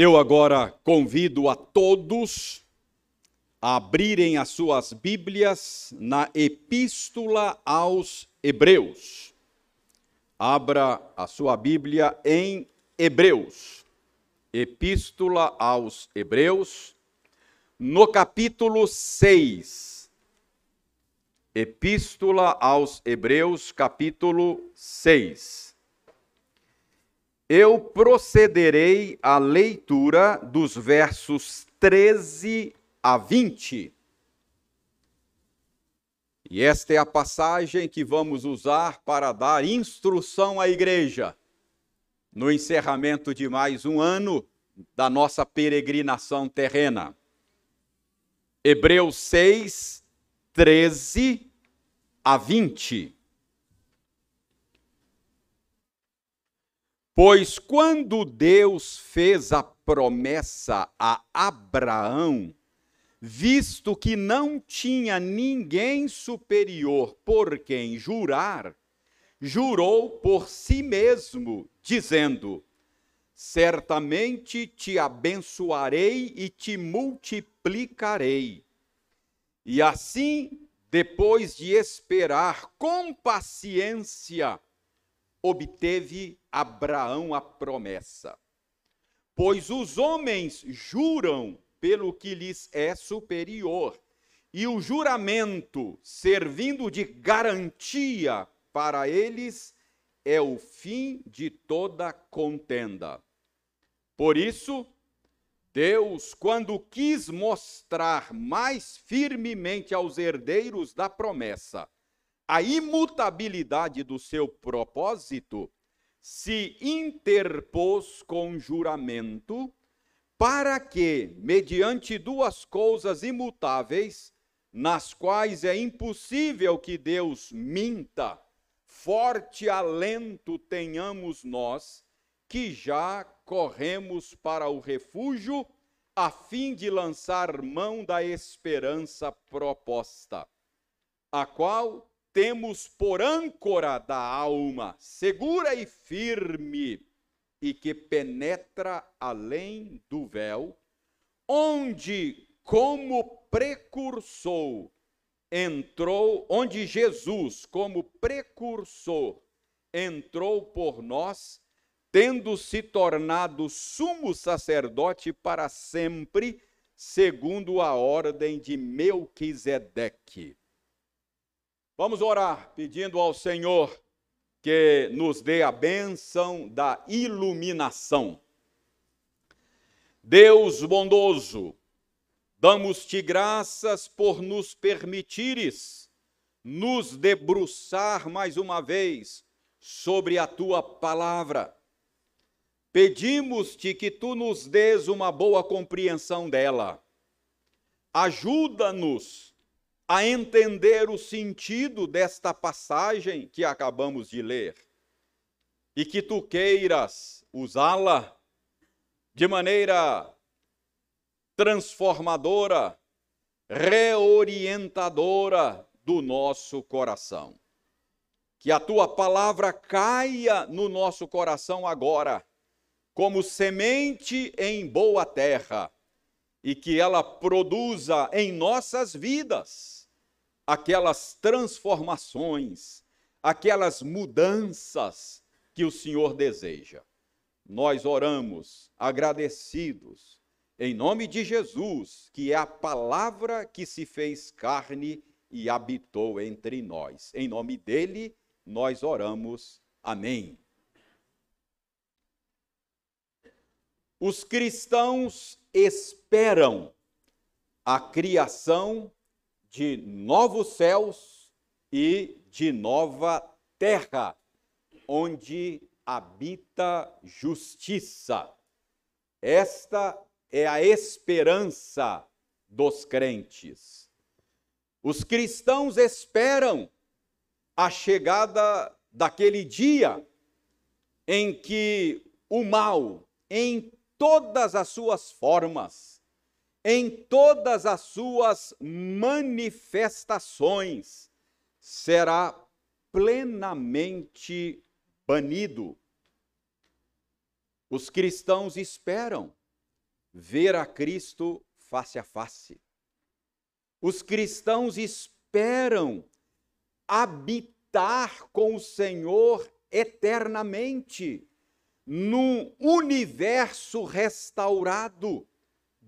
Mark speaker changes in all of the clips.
Speaker 1: Eu agora convido a todos a abrirem as suas Bíblias na Epístola aos Hebreus. Abra a sua Bíblia em Hebreus. Epístola aos Hebreus, no capítulo 6. Epístola aos Hebreus, capítulo 6 eu procederei à leitura dos versos 13 a 20. E esta é a passagem que vamos usar para dar instrução à igreja no encerramento de mais um ano da nossa peregrinação terrena. Hebreus 6, 13 a 20. Pois quando Deus fez a promessa a Abraão, visto que não tinha ninguém superior por quem jurar, jurou por si mesmo, dizendo: Certamente te abençoarei e te multiplicarei. E assim, depois de esperar com paciência, obteve Abraão a promessa. Pois os homens juram pelo que lhes é superior, e o juramento, servindo de garantia para eles, é o fim de toda contenda. Por isso, Deus, quando quis mostrar mais firmemente aos herdeiros da promessa a imutabilidade do seu propósito, se interpôs com juramento, para que, mediante duas coisas imutáveis, nas quais é impossível que Deus minta, forte alento tenhamos nós, que já corremos para o refúgio, a fim de lançar mão da esperança proposta, a qual temos por âncora da alma, segura e firme, e que penetra além do véu, onde, como precursor, entrou, onde Jesus, como precursor, entrou por nós, tendo se tornado sumo sacerdote para sempre, segundo a ordem de Melquisedeque. Vamos orar pedindo ao Senhor que nos dê a bênção da iluminação. Deus bondoso, damos-te graças por nos permitires nos debruçar mais uma vez sobre a tua palavra. Pedimos-te que tu nos dês uma boa compreensão dela. Ajuda-nos a entender o sentido desta passagem que acabamos de ler e que tu queiras usá-la de maneira transformadora, reorientadora do nosso coração. Que a tua palavra caia no nosso coração agora, como semente em boa terra, e que ela produza em nossas vidas aquelas transformações, aquelas mudanças que o Senhor deseja. Nós oramos agradecidos em nome de Jesus, que é a palavra que se fez carne e habitou entre nós. Em nome dele, nós oramos. Amém. Os cristãos esperam a criação de novos céus e de nova terra, onde habita justiça. Esta é a esperança dos crentes. Os cristãos esperam a chegada daquele dia em que o mal, em todas as suas formas, em todas as suas manifestações, será plenamente banido. Os cristãos esperam ver a Cristo face a face. Os cristãos esperam habitar com o Senhor eternamente, num universo restaurado,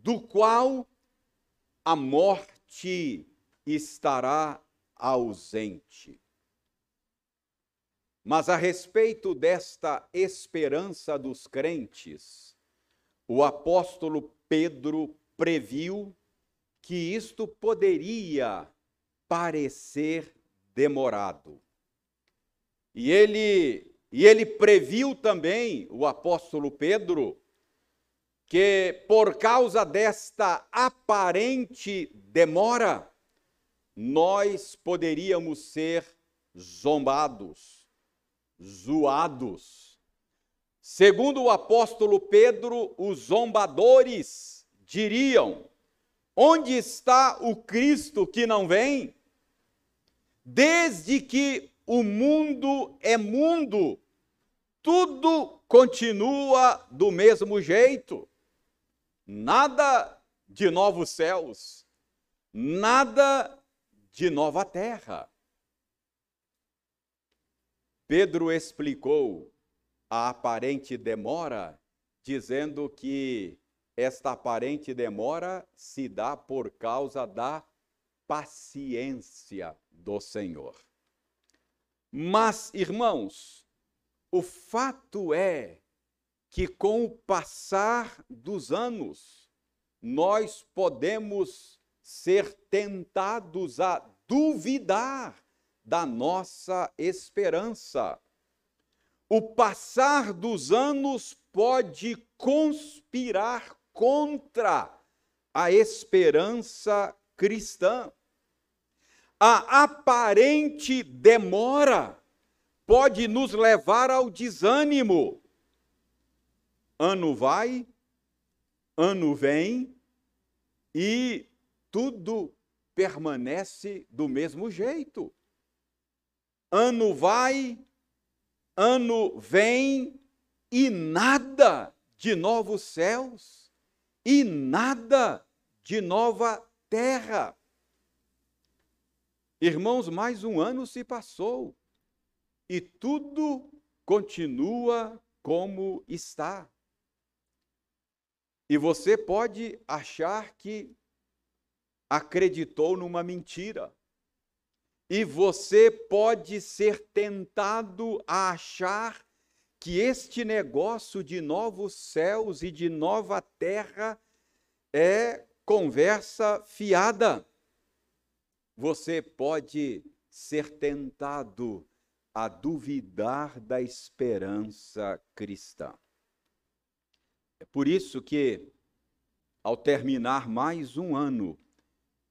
Speaker 1: do qual a morte estará ausente. Mas a respeito desta esperança dos crentes, o apóstolo Pedro previu que isto poderia parecer demorado. E ele, e ele previu também, o apóstolo Pedro, que por causa desta aparente demora, nós poderíamos ser zombados, zoados. Segundo o apóstolo Pedro, os zombadores diriam: Onde está o Cristo que não vem? Desde que o mundo é mundo, tudo continua do mesmo jeito. Nada de novos céus, nada de nova terra. Pedro explicou a aparente demora, dizendo que esta aparente demora se dá por causa da paciência do Senhor. Mas, irmãos, o fato é que com o passar dos anos, nós podemos ser tentados a duvidar da nossa esperança. O passar dos anos pode conspirar contra a esperança cristã. A aparente demora pode nos levar ao desânimo. Ano vai, ano vem e tudo permanece do mesmo jeito. Ano vai, ano vem e nada de novos céus e nada de nova terra. Irmãos, mais um ano se passou e tudo continua como está. E você pode achar que acreditou numa mentira. E você pode ser tentado a achar que este negócio de novos céus e de nova terra é conversa fiada você pode ser tentado a duvidar da esperança cristã. É por isso que, ao terminar mais um ano,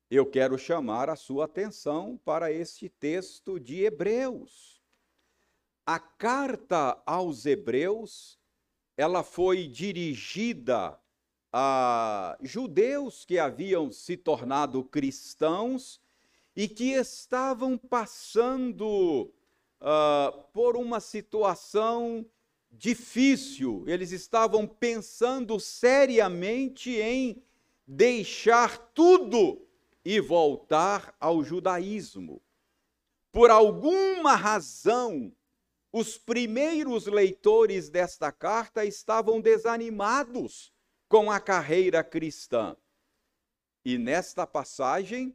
Speaker 1: eu quero chamar a sua atenção para este texto de Hebreus. A carta aos Hebreus, ela foi dirigida a judeus que haviam se tornado cristãos e que estavam passando uh, por uma situação difícil, eles estavam pensando seriamente em deixar tudo e voltar ao judaísmo. Por alguma razão, os primeiros leitores desta carta estavam desanimados com a carreira cristã. E nesta passagem,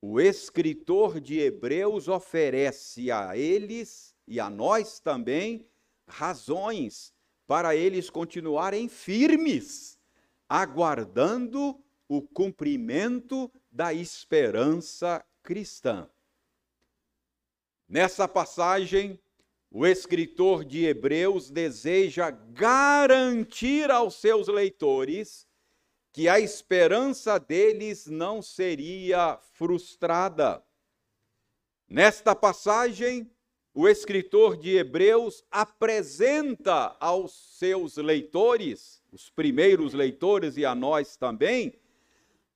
Speaker 1: o escritor de Hebreus oferece a eles e a nós também razões para eles continuarem firmes, aguardando o cumprimento da esperança cristã. Nessa passagem, o escritor de Hebreus deseja garantir aos seus leitores que a esperança deles não seria frustrada. Nesta passagem, o escritor de Hebreus apresenta aos seus leitores, os primeiros leitores e a nós também,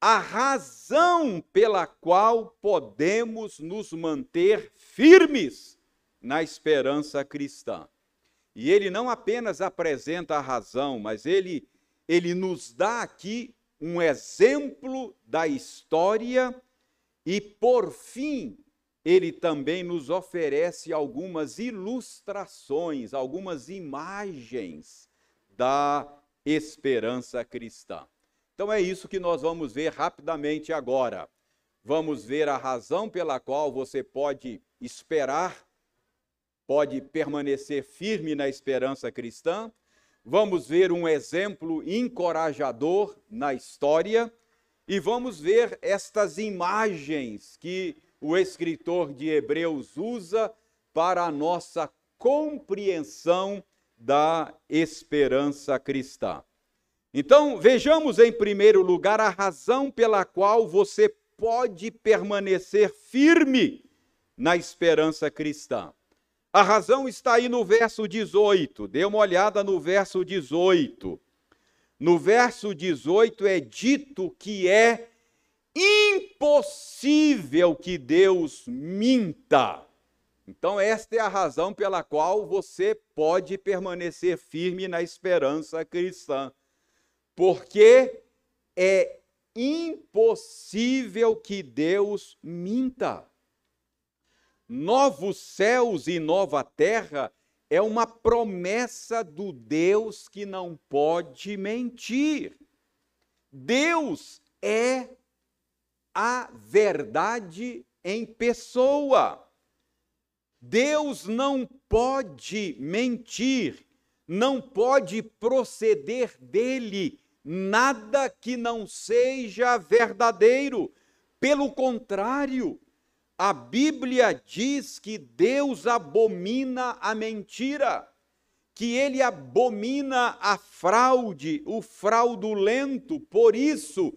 Speaker 1: a razão pela qual podemos nos manter firmes na esperança cristã. E ele não apenas apresenta a razão, mas ele ele nos dá aqui um exemplo da história e, por fim, ele também nos oferece algumas ilustrações, algumas imagens da esperança cristã. Então é isso que nós vamos ver rapidamente agora. Vamos ver a razão pela qual você pode esperar, pode permanecer firme na esperança cristã. Vamos ver um exemplo encorajador na história e vamos ver estas imagens que o escritor de Hebreus usa para a nossa compreensão da esperança cristã. Então, vejamos em primeiro lugar a razão pela qual você pode permanecer firme na esperança cristã. A razão está aí no verso 18. Dê uma olhada no verso 18. No verso 18 é dito que é impossível que Deus minta. Então, esta é a razão pela qual você pode permanecer firme na esperança cristã. Porque é impossível que Deus minta. Novos céus e nova terra é uma promessa do Deus que não pode mentir. Deus é a verdade em pessoa. Deus não pode mentir, não pode proceder dele nada que não seja verdadeiro. Pelo contrário, a Bíblia diz que Deus abomina a mentira, que ele abomina a fraude, o fraudulento. Por isso,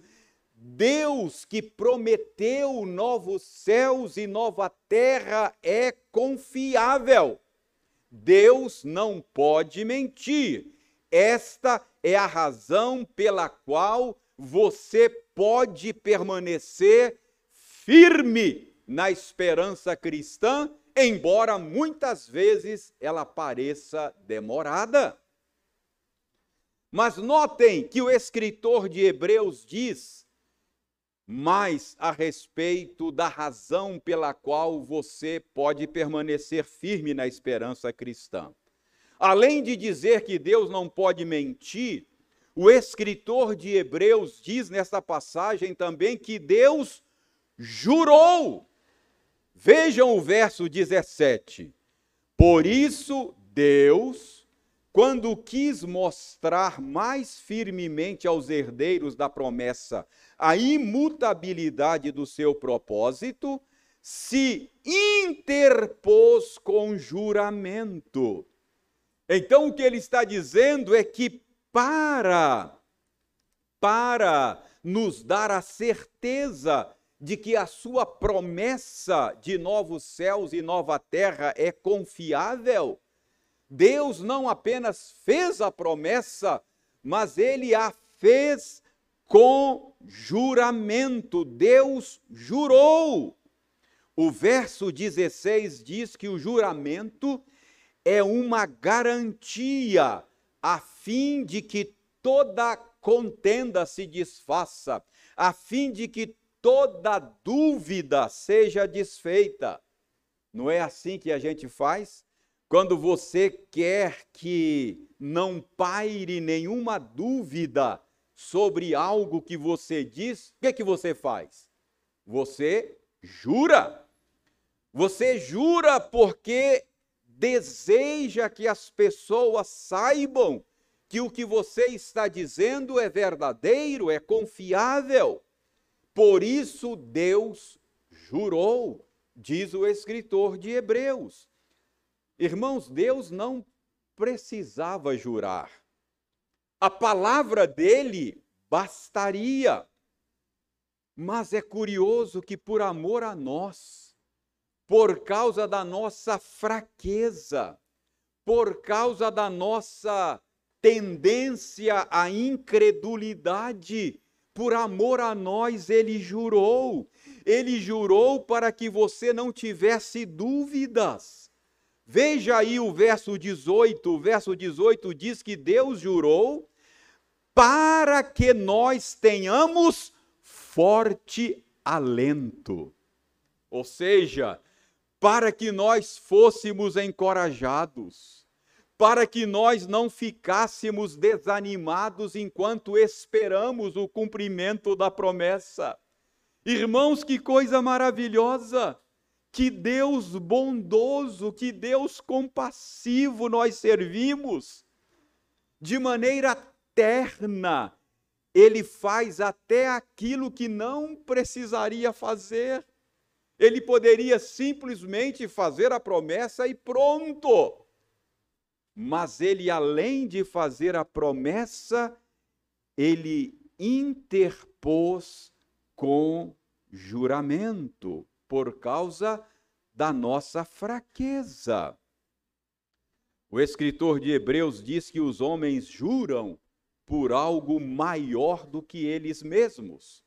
Speaker 1: Deus que prometeu novos céus e nova terra é confiável. Deus não pode mentir. Esta é a razão pela qual você pode permanecer firme na esperança cristã, embora muitas vezes ela pareça demorada. Mas notem que o escritor de Hebreus diz mais a respeito da razão pela qual você pode permanecer firme na esperança cristã. Além de dizer que Deus não pode mentir, o escritor de Hebreus diz nessa passagem também que Deus jurou. Vejam o verso 17. Por isso, Deus quando quis mostrar mais firmemente aos herdeiros da promessa a imutabilidade do seu propósito, se interpôs com juramento. Então o que ele está dizendo é que para para nos dar a certeza de que a sua promessa de novos céus e nova terra é confiável, Deus não apenas fez a promessa, mas ele a fez com juramento. Deus jurou. O verso 16 diz que o juramento é uma garantia a fim de que toda contenda se desfaça, a fim de que toda dúvida seja desfeita. Não é assim que a gente faz? Quando você quer que não paire nenhuma dúvida sobre algo que você diz, o que, é que você faz? Você jura. Você jura porque deseja que as pessoas saibam que o que você está dizendo é verdadeiro, é confiável. Por isso Deus jurou, diz o escritor de Hebreus. Irmãos, Deus não precisava jurar. A palavra dele bastaria. Mas é curioso que, por amor a nós, por causa da nossa fraqueza, por causa da nossa tendência à incredulidade, por amor a nós, ele jurou. Ele jurou para que você não tivesse dúvidas. Veja aí o verso 18. O verso 18 diz que Deus jurou para que nós tenhamos forte alento. Ou seja, para que nós fôssemos encorajados, para que nós não ficássemos desanimados enquanto esperamos o cumprimento da promessa. Irmãos, que coisa maravilhosa! Que Deus bondoso, que Deus compassivo nós servimos. De maneira terna, Ele faz até aquilo que não precisaria fazer. Ele poderia simplesmente fazer a promessa e pronto. Mas ele, além de fazer a promessa, ele interpôs com juramento por causa da nossa fraqueza. O escritor de Hebreus diz que os homens juram por algo maior do que eles mesmos.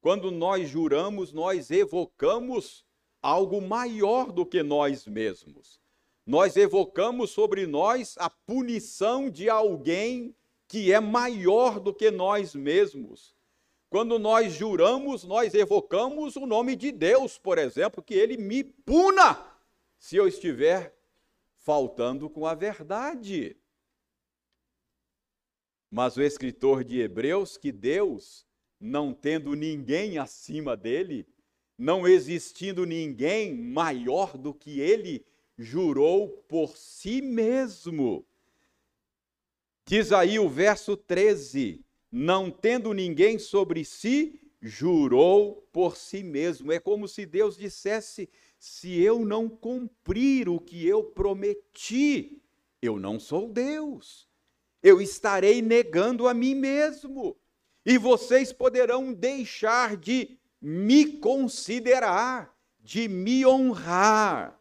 Speaker 1: Quando nós juramos, nós evocamos algo maior do que nós mesmos. Nós evocamos sobre nós a punição de alguém que é maior do que nós mesmos. Quando nós juramos, nós evocamos o nome de Deus, por exemplo, que ele me puna se eu estiver faltando com a verdade. Mas o escritor de Hebreus, que Deus não tendo ninguém acima dele, não existindo ninguém maior do que ele, jurou por si mesmo. Diz aí o verso 13: não tendo ninguém sobre si, jurou por si mesmo. É como se Deus dissesse: se eu não cumprir o que eu prometi, eu não sou Deus. Eu estarei negando a mim mesmo e vocês poderão deixar de me considerar, de me honrar.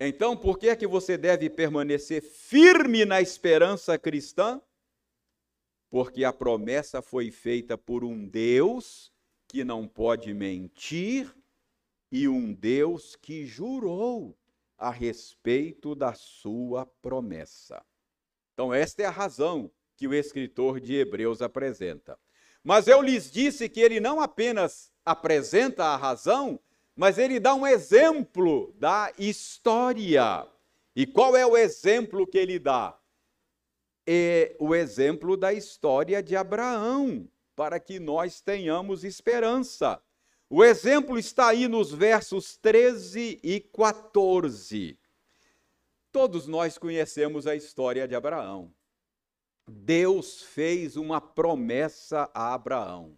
Speaker 1: Então, por que é que você deve permanecer firme na esperança cristã? Porque a promessa foi feita por um Deus que não pode mentir e um Deus que jurou a respeito da sua promessa. Então, esta é a razão que o escritor de Hebreus apresenta. Mas eu lhes disse que ele não apenas apresenta a razão, mas ele dá um exemplo da história. E qual é o exemplo que ele dá? É o exemplo da história de Abraão, para que nós tenhamos esperança. O exemplo está aí nos versos 13 e 14. Todos nós conhecemos a história de Abraão. Deus fez uma promessa a Abraão.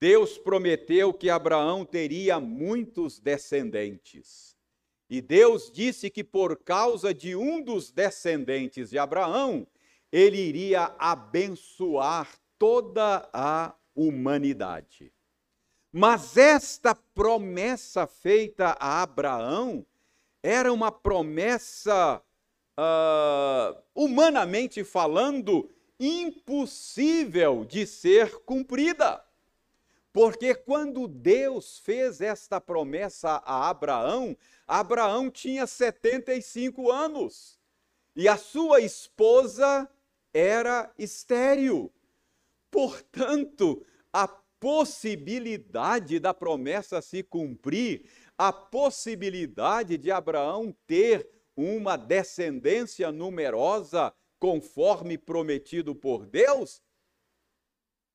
Speaker 1: Deus prometeu que Abraão teria muitos descendentes. E Deus disse que por causa de um dos descendentes de Abraão, ele iria abençoar toda a humanidade. Mas esta promessa feita a Abraão era uma promessa uh, humanamente falando, impossível de ser cumprida. Porque quando Deus fez esta promessa a Abraão, Abraão tinha 75 anos e a sua esposa era estéril. Portanto, a possibilidade da promessa se cumprir, a possibilidade de Abraão ter uma descendência numerosa, conforme prometido por Deus,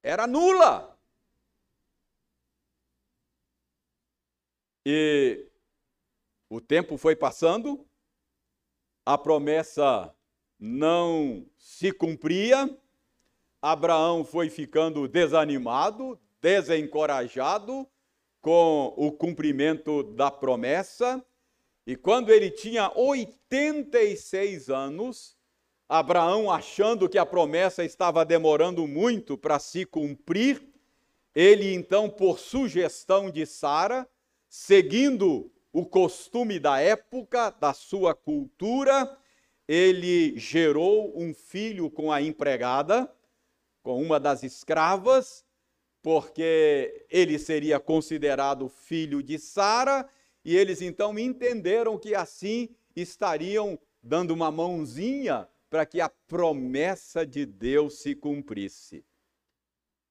Speaker 1: era nula. E o tempo foi passando, a promessa não se cumpria, Abraão foi ficando desanimado, desencorajado com o cumprimento da promessa, e quando ele tinha 86 anos, Abraão, achando que a promessa estava demorando muito para se cumprir, ele então, por sugestão de Sara, seguindo o costume da época, da sua cultura, ele gerou um filho com a empregada, com uma das escravas, porque ele seria considerado filho de Sara e eles então entenderam que assim estariam dando uma mãozinha para que a promessa de Deus se cumprisse.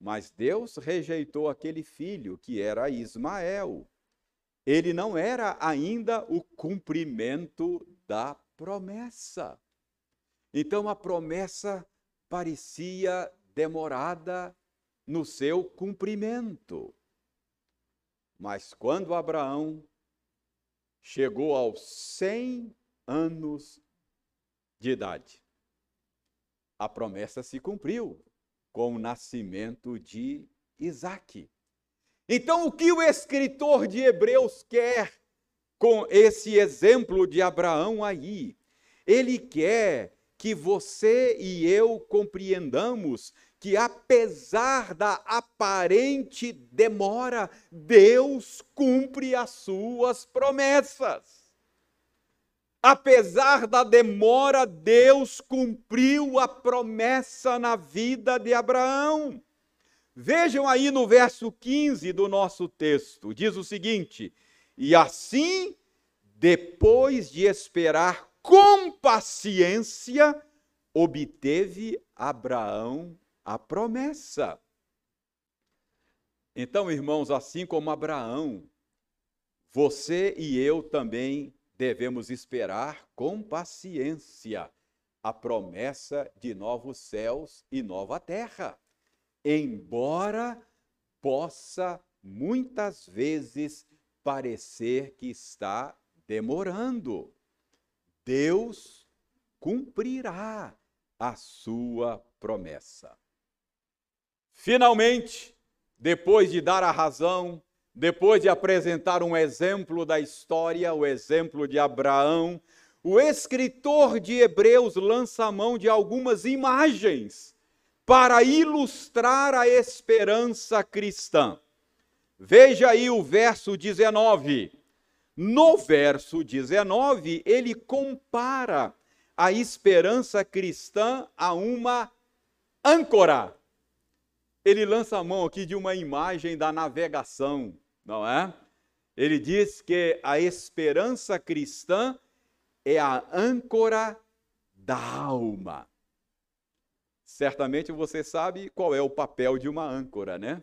Speaker 1: Mas Deus rejeitou aquele filho que era Ismael. Ele não era ainda o cumprimento da promessa. Então a promessa parecia demorada no seu cumprimento. Mas quando Abraão chegou aos 100 anos de idade, a promessa se cumpriu com o nascimento de Isaac. Então, o que o escritor de Hebreus quer com esse exemplo de Abraão aí? Ele quer que você e eu compreendamos que, apesar da aparente demora, Deus cumpre as suas promessas. Apesar da demora, Deus cumpriu a promessa na vida de Abraão. Vejam aí no verso 15 do nosso texto, diz o seguinte: E assim, depois de esperar com paciência, obteve Abraão a promessa. Então, irmãos, assim como Abraão, você e eu também devemos esperar com paciência a promessa de novos céus e nova terra, embora possa muitas vezes parecer que está demorando. Deus cumprirá a sua promessa. Finalmente, depois de dar a razão, depois de apresentar um exemplo da história, o exemplo de Abraão, o escritor de Hebreus lança a mão de algumas imagens para ilustrar a esperança cristã. Veja aí o verso 19. No verso 19, ele compara a esperança cristã a uma âncora. Ele lança a mão aqui de uma imagem da navegação, não é? Ele diz que a esperança cristã é a âncora da alma. Certamente você sabe qual é o papel de uma âncora, né?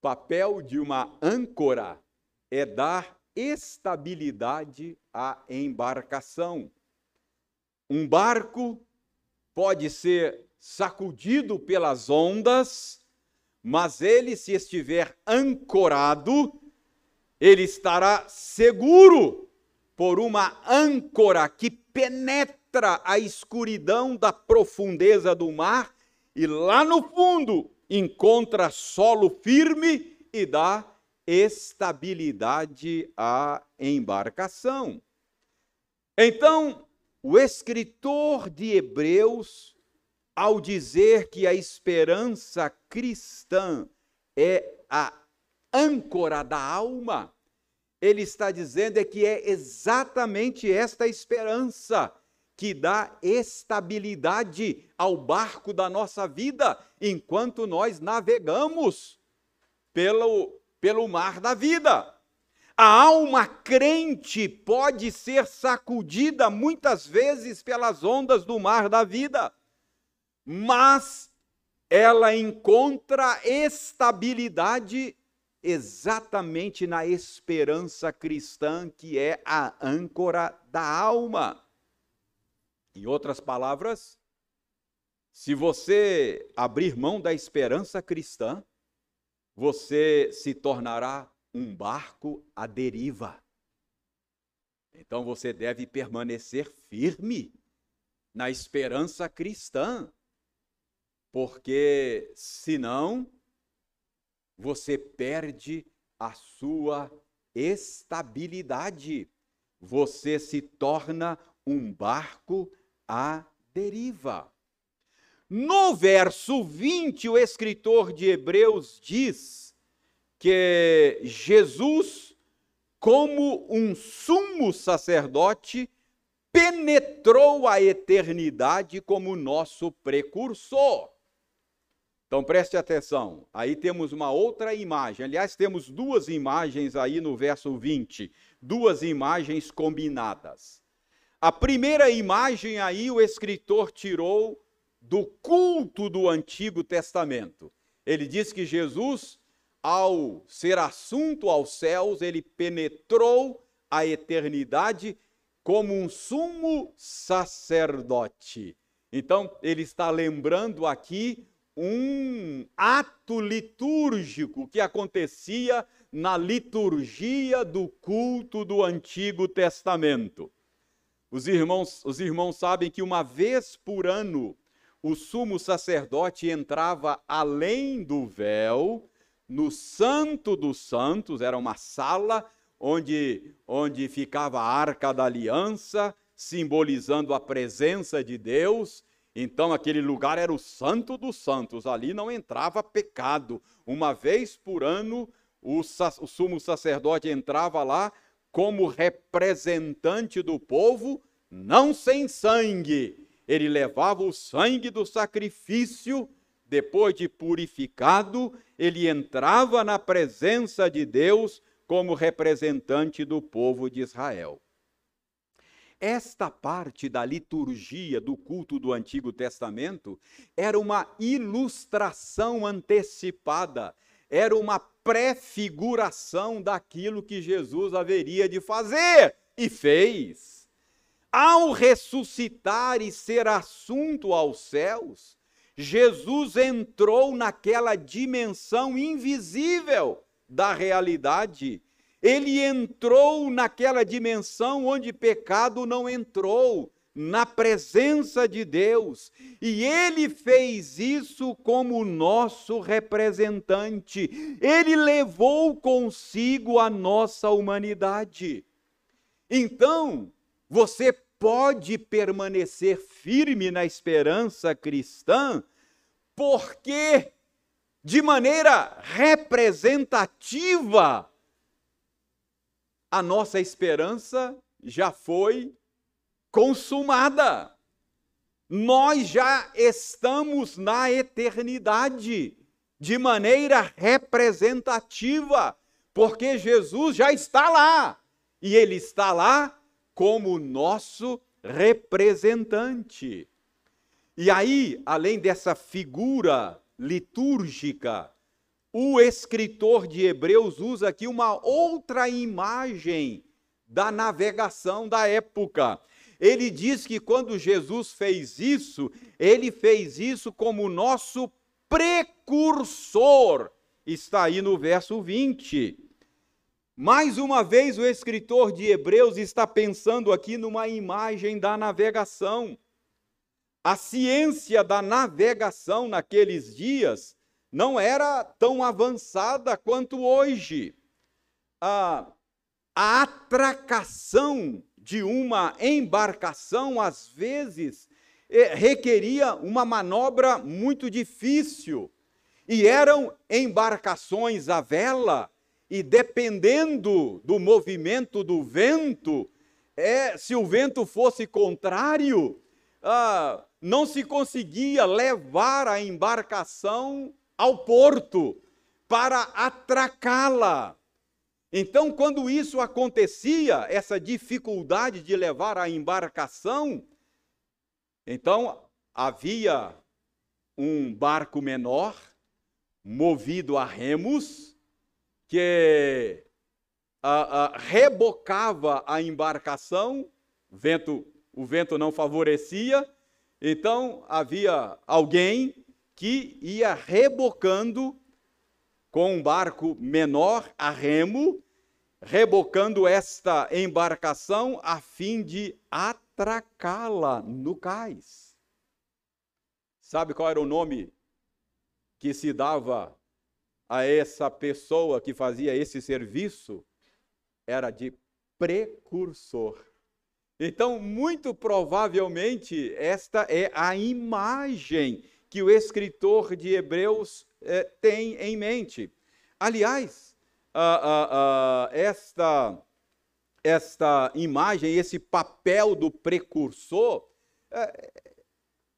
Speaker 1: Papel de uma âncora é dar estabilidade à embarcação. Um barco pode ser sacudido pelas ondas, mas ele, se estiver ancorado, ele estará seguro por uma âncora que penetra a escuridão da profundeza do mar e lá no fundo encontra solo firme e dá estabilidade à embarcação. Então, o escritor de Hebreus, ao dizer que a esperança cristã é a âncora da alma, ele está dizendo é que é exatamente esta esperança que dá estabilidade ao barco da nossa vida enquanto nós navegamos pelo, pelo mar da vida. A alma crente pode ser sacudida muitas vezes pelas ondas do mar da vida, mas ela encontra estabilidade exatamente na esperança cristã, que é a âncora da alma. Em outras palavras, se você abrir mão da esperança cristã, você se tornará um barco à deriva. Então você deve permanecer firme na esperança cristã, porque senão você perde a sua estabilidade. Você se torna um barco à deriva. No verso 20, o escritor de Hebreus diz que Jesus, como um sumo sacerdote, penetrou a eternidade como nosso precursor. Então preste atenção, aí temos uma outra imagem. Aliás, temos duas imagens aí no verso 20, duas imagens combinadas. A primeira imagem aí o escritor tirou do culto do Antigo Testamento. Ele diz que Jesus, ao ser assunto aos céus, ele penetrou a eternidade como um sumo sacerdote. Então, ele está lembrando aqui um ato litúrgico que acontecia na liturgia do culto do Antigo Testamento. Os irmãos, os irmãos sabem que uma vez por ano o sumo sacerdote entrava além do véu, no Santo dos Santos, era uma sala onde, onde ficava a arca da aliança, simbolizando a presença de Deus. Então, aquele lugar era o Santo dos Santos, ali não entrava pecado. Uma vez por ano, o, o sumo sacerdote entrava lá como representante do povo, não sem sangue. Ele levava o sangue do sacrifício, depois de purificado, ele entrava na presença de Deus como representante do povo de Israel. Esta parte da liturgia do culto do Antigo Testamento era uma ilustração antecipada, era uma prefiguração daquilo que Jesus haveria de fazer e fez. Ao ressuscitar e ser assunto aos céus, Jesus entrou naquela dimensão invisível da realidade. Ele entrou naquela dimensão onde pecado não entrou na presença de Deus, e ele fez isso como nosso representante. Ele levou consigo a nossa humanidade. Então, você pode permanecer firme na esperança cristã, porque de maneira representativa a nossa esperança já foi consumada. Nós já estamos na eternidade de maneira representativa, porque Jesus já está lá e ele está lá como nosso representante. E aí, além dessa figura litúrgica, o escritor de Hebreus usa aqui uma outra imagem da navegação da época. Ele diz que quando Jesus fez isso, ele fez isso como nosso precursor. Está aí no verso 20. Mais uma vez, o escritor de Hebreus está pensando aqui numa imagem da navegação. A ciência da navegação naqueles dias não era tão avançada quanto hoje. A, a atracação de uma embarcação, às vezes, eh, requeria uma manobra muito difícil. E eram embarcações à vela, e dependendo do movimento do vento, é, se o vento fosse contrário, ah, não se conseguia levar a embarcação ao porto para atracá-la. Então, quando isso acontecia, essa dificuldade de levar a embarcação, então havia um barco menor, movido a remos, que a, a, rebocava a embarcação, vento, o vento não favorecia, então havia alguém que ia rebocando com um barco menor a remo, rebocando esta embarcação a fim de atracá-la no cais. Sabe qual era o nome que se dava a essa pessoa que fazia esse serviço? Era de precursor. Então, muito provavelmente, esta é a imagem que o escritor de Hebreus é, tem em mente. Aliás, esta, esta imagem, esse papel do precursor, é,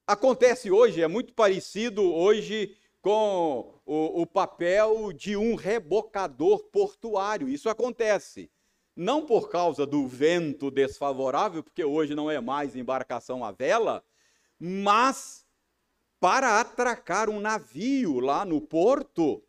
Speaker 1: acontece hoje, é muito parecido hoje com o, o papel de um rebocador portuário. Isso acontece. não por causa do vento desfavorável, porque hoje não é mais embarcação à vela, mas para atracar um navio lá no porto,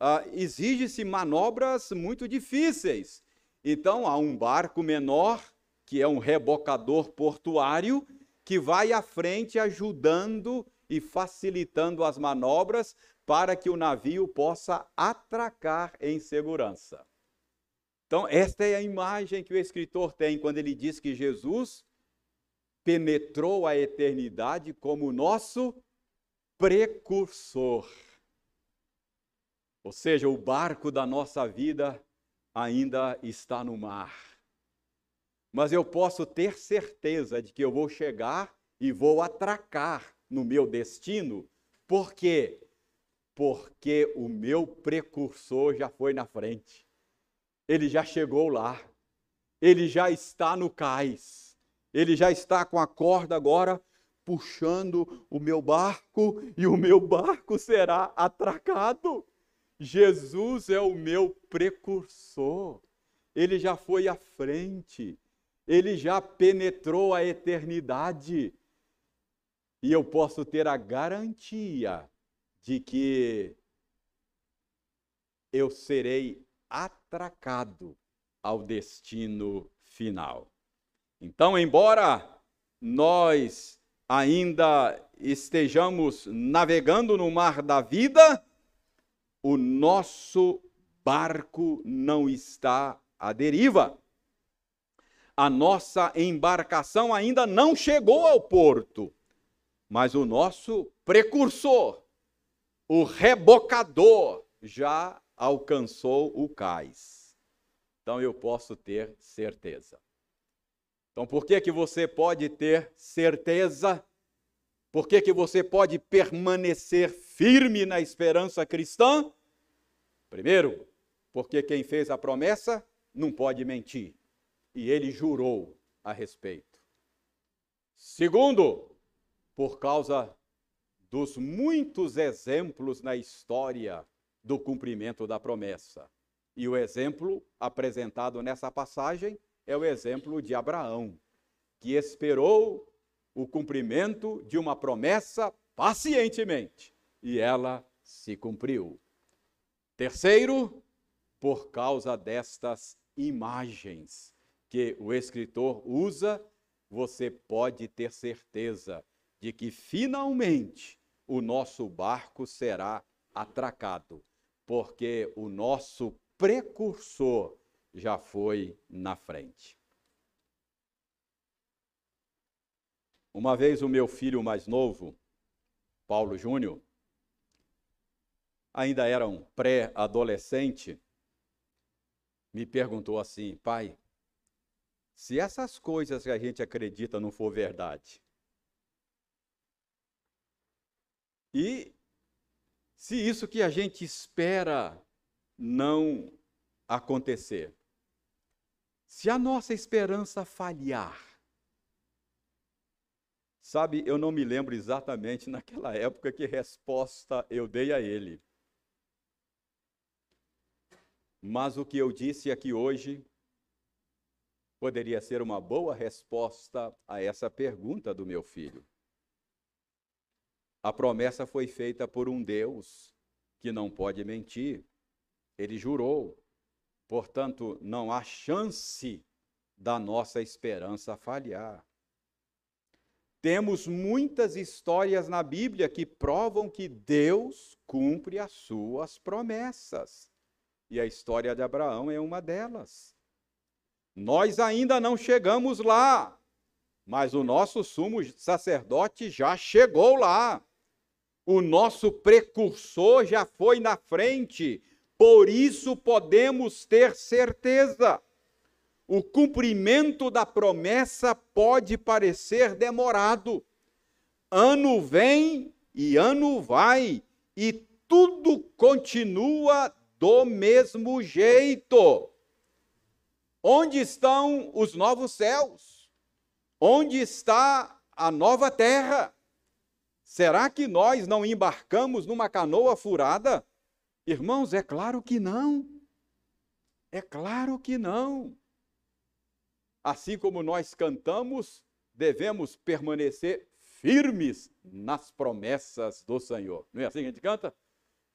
Speaker 1: uh, exige-se manobras muito difíceis. Então, há um barco menor, que é um rebocador portuário, que vai à frente ajudando e facilitando as manobras para que o navio possa atracar em segurança. Então, esta é a imagem que o escritor tem quando ele diz que Jesus penetrou a eternidade como nosso precursor. Ou seja, o barco da nossa vida ainda está no mar. Mas eu posso ter certeza de que eu vou chegar e vou atracar no meu destino. Por quê? Porque o meu precursor já foi na frente. Ele já chegou lá. Ele já está no cais. Ele já está com a corda agora puxando o meu barco e o meu barco será atracado. Jesus é o meu precursor. Ele já foi à frente. Ele já penetrou a eternidade. E eu posso ter a garantia de que eu serei atracado ao destino final. Então, embora nós ainda estejamos navegando no mar da vida, o nosso barco não está à deriva. A nossa embarcação ainda não chegou ao porto, mas o nosso precursor, o rebocador, já alcançou o cais. Então eu posso ter certeza. Então por que que você pode ter certeza? Por que, que você pode permanecer firme na esperança cristã? Primeiro, porque quem fez a promessa não pode mentir. E ele jurou a respeito. Segundo, por causa dos muitos exemplos na história do cumprimento da promessa. E o exemplo apresentado nessa passagem é o exemplo de Abraão, que esperou o cumprimento de uma promessa pacientemente, e ela se cumpriu. Terceiro, por causa destas imagens que o escritor usa, você pode ter certeza de que finalmente o nosso barco será atracado, porque o nosso precursor já foi na frente. Uma vez o meu filho mais novo, Paulo Júnior, ainda era um pré-adolescente, me perguntou assim: pai, se essas coisas que a gente acredita não for verdade, e se isso que a gente espera não acontecer, se a nossa esperança falhar, Sabe, eu não me lembro exatamente naquela época que resposta eu dei a ele. Mas o que eu disse aqui hoje poderia ser uma boa resposta a essa pergunta do meu filho. A promessa foi feita por um Deus que não pode mentir. Ele jurou. Portanto, não há chance da nossa esperança falhar. Temos muitas histórias na Bíblia que provam que Deus cumpre as suas promessas. E a história de Abraão é uma delas. Nós ainda não chegamos lá, mas o nosso sumo sacerdote já chegou lá. O nosso precursor já foi na frente, por isso podemos ter certeza o cumprimento da promessa pode parecer demorado. Ano vem e ano vai, e tudo continua do mesmo jeito. Onde estão os novos céus? Onde está a nova terra? Será que nós não embarcamos numa canoa furada? Irmãos, é claro que não. É claro que não. assim como nós cantamos, devemos permanecer firmes nas promessas do Senhor. Não é assim que a gente canta?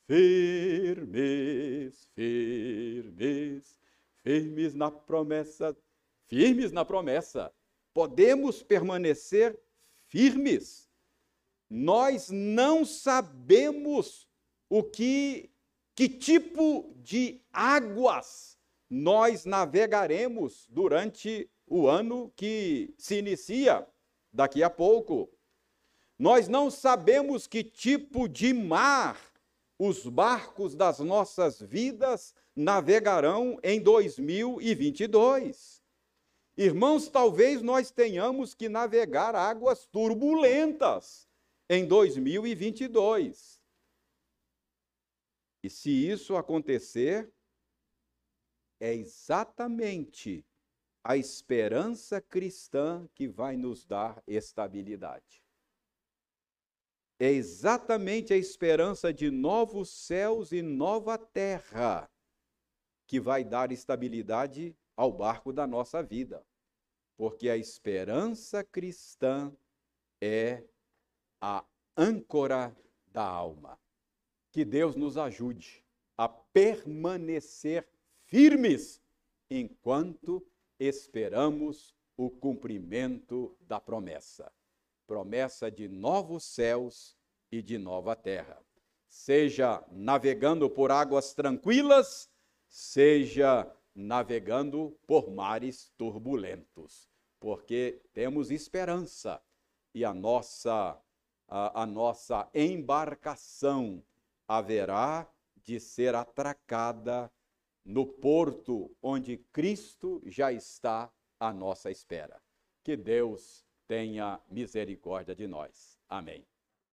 Speaker 1: Firmes, firmes, firmes na promessa, firmes na promessa. Podemos permanecer firmes. Nós não sabemos o que que tipo de águas nós navegaremos durante o ano que se inicia daqui a pouco. Nós não sabemos que tipo de mar os barcos das nossas vidas navegarão em 2022. Irmãos, talvez nós tenhamos que navegar águas turbulentas em 2022. E se isso acontecer, é exatamente a esperança cristã que vai nos dar estabilidade. É exatamente a esperança de novos céus e nova terra que vai dar estabilidade ao barco da nossa vida. Porque a esperança cristã é a âncora da alma que Deus nos ajude a permanecer firmes enquanto esperamos o cumprimento da promessa promessa de novos céus e de nova terra. Seja navegando por águas tranquilas, seja navegando por mares turbulentos, porque temos esperança e a nossa a, a nossa embarcação haverá de ser atracada no porto onde Cristo já está à nossa espera. Que Deus tenha misericórdia de nós. Amém.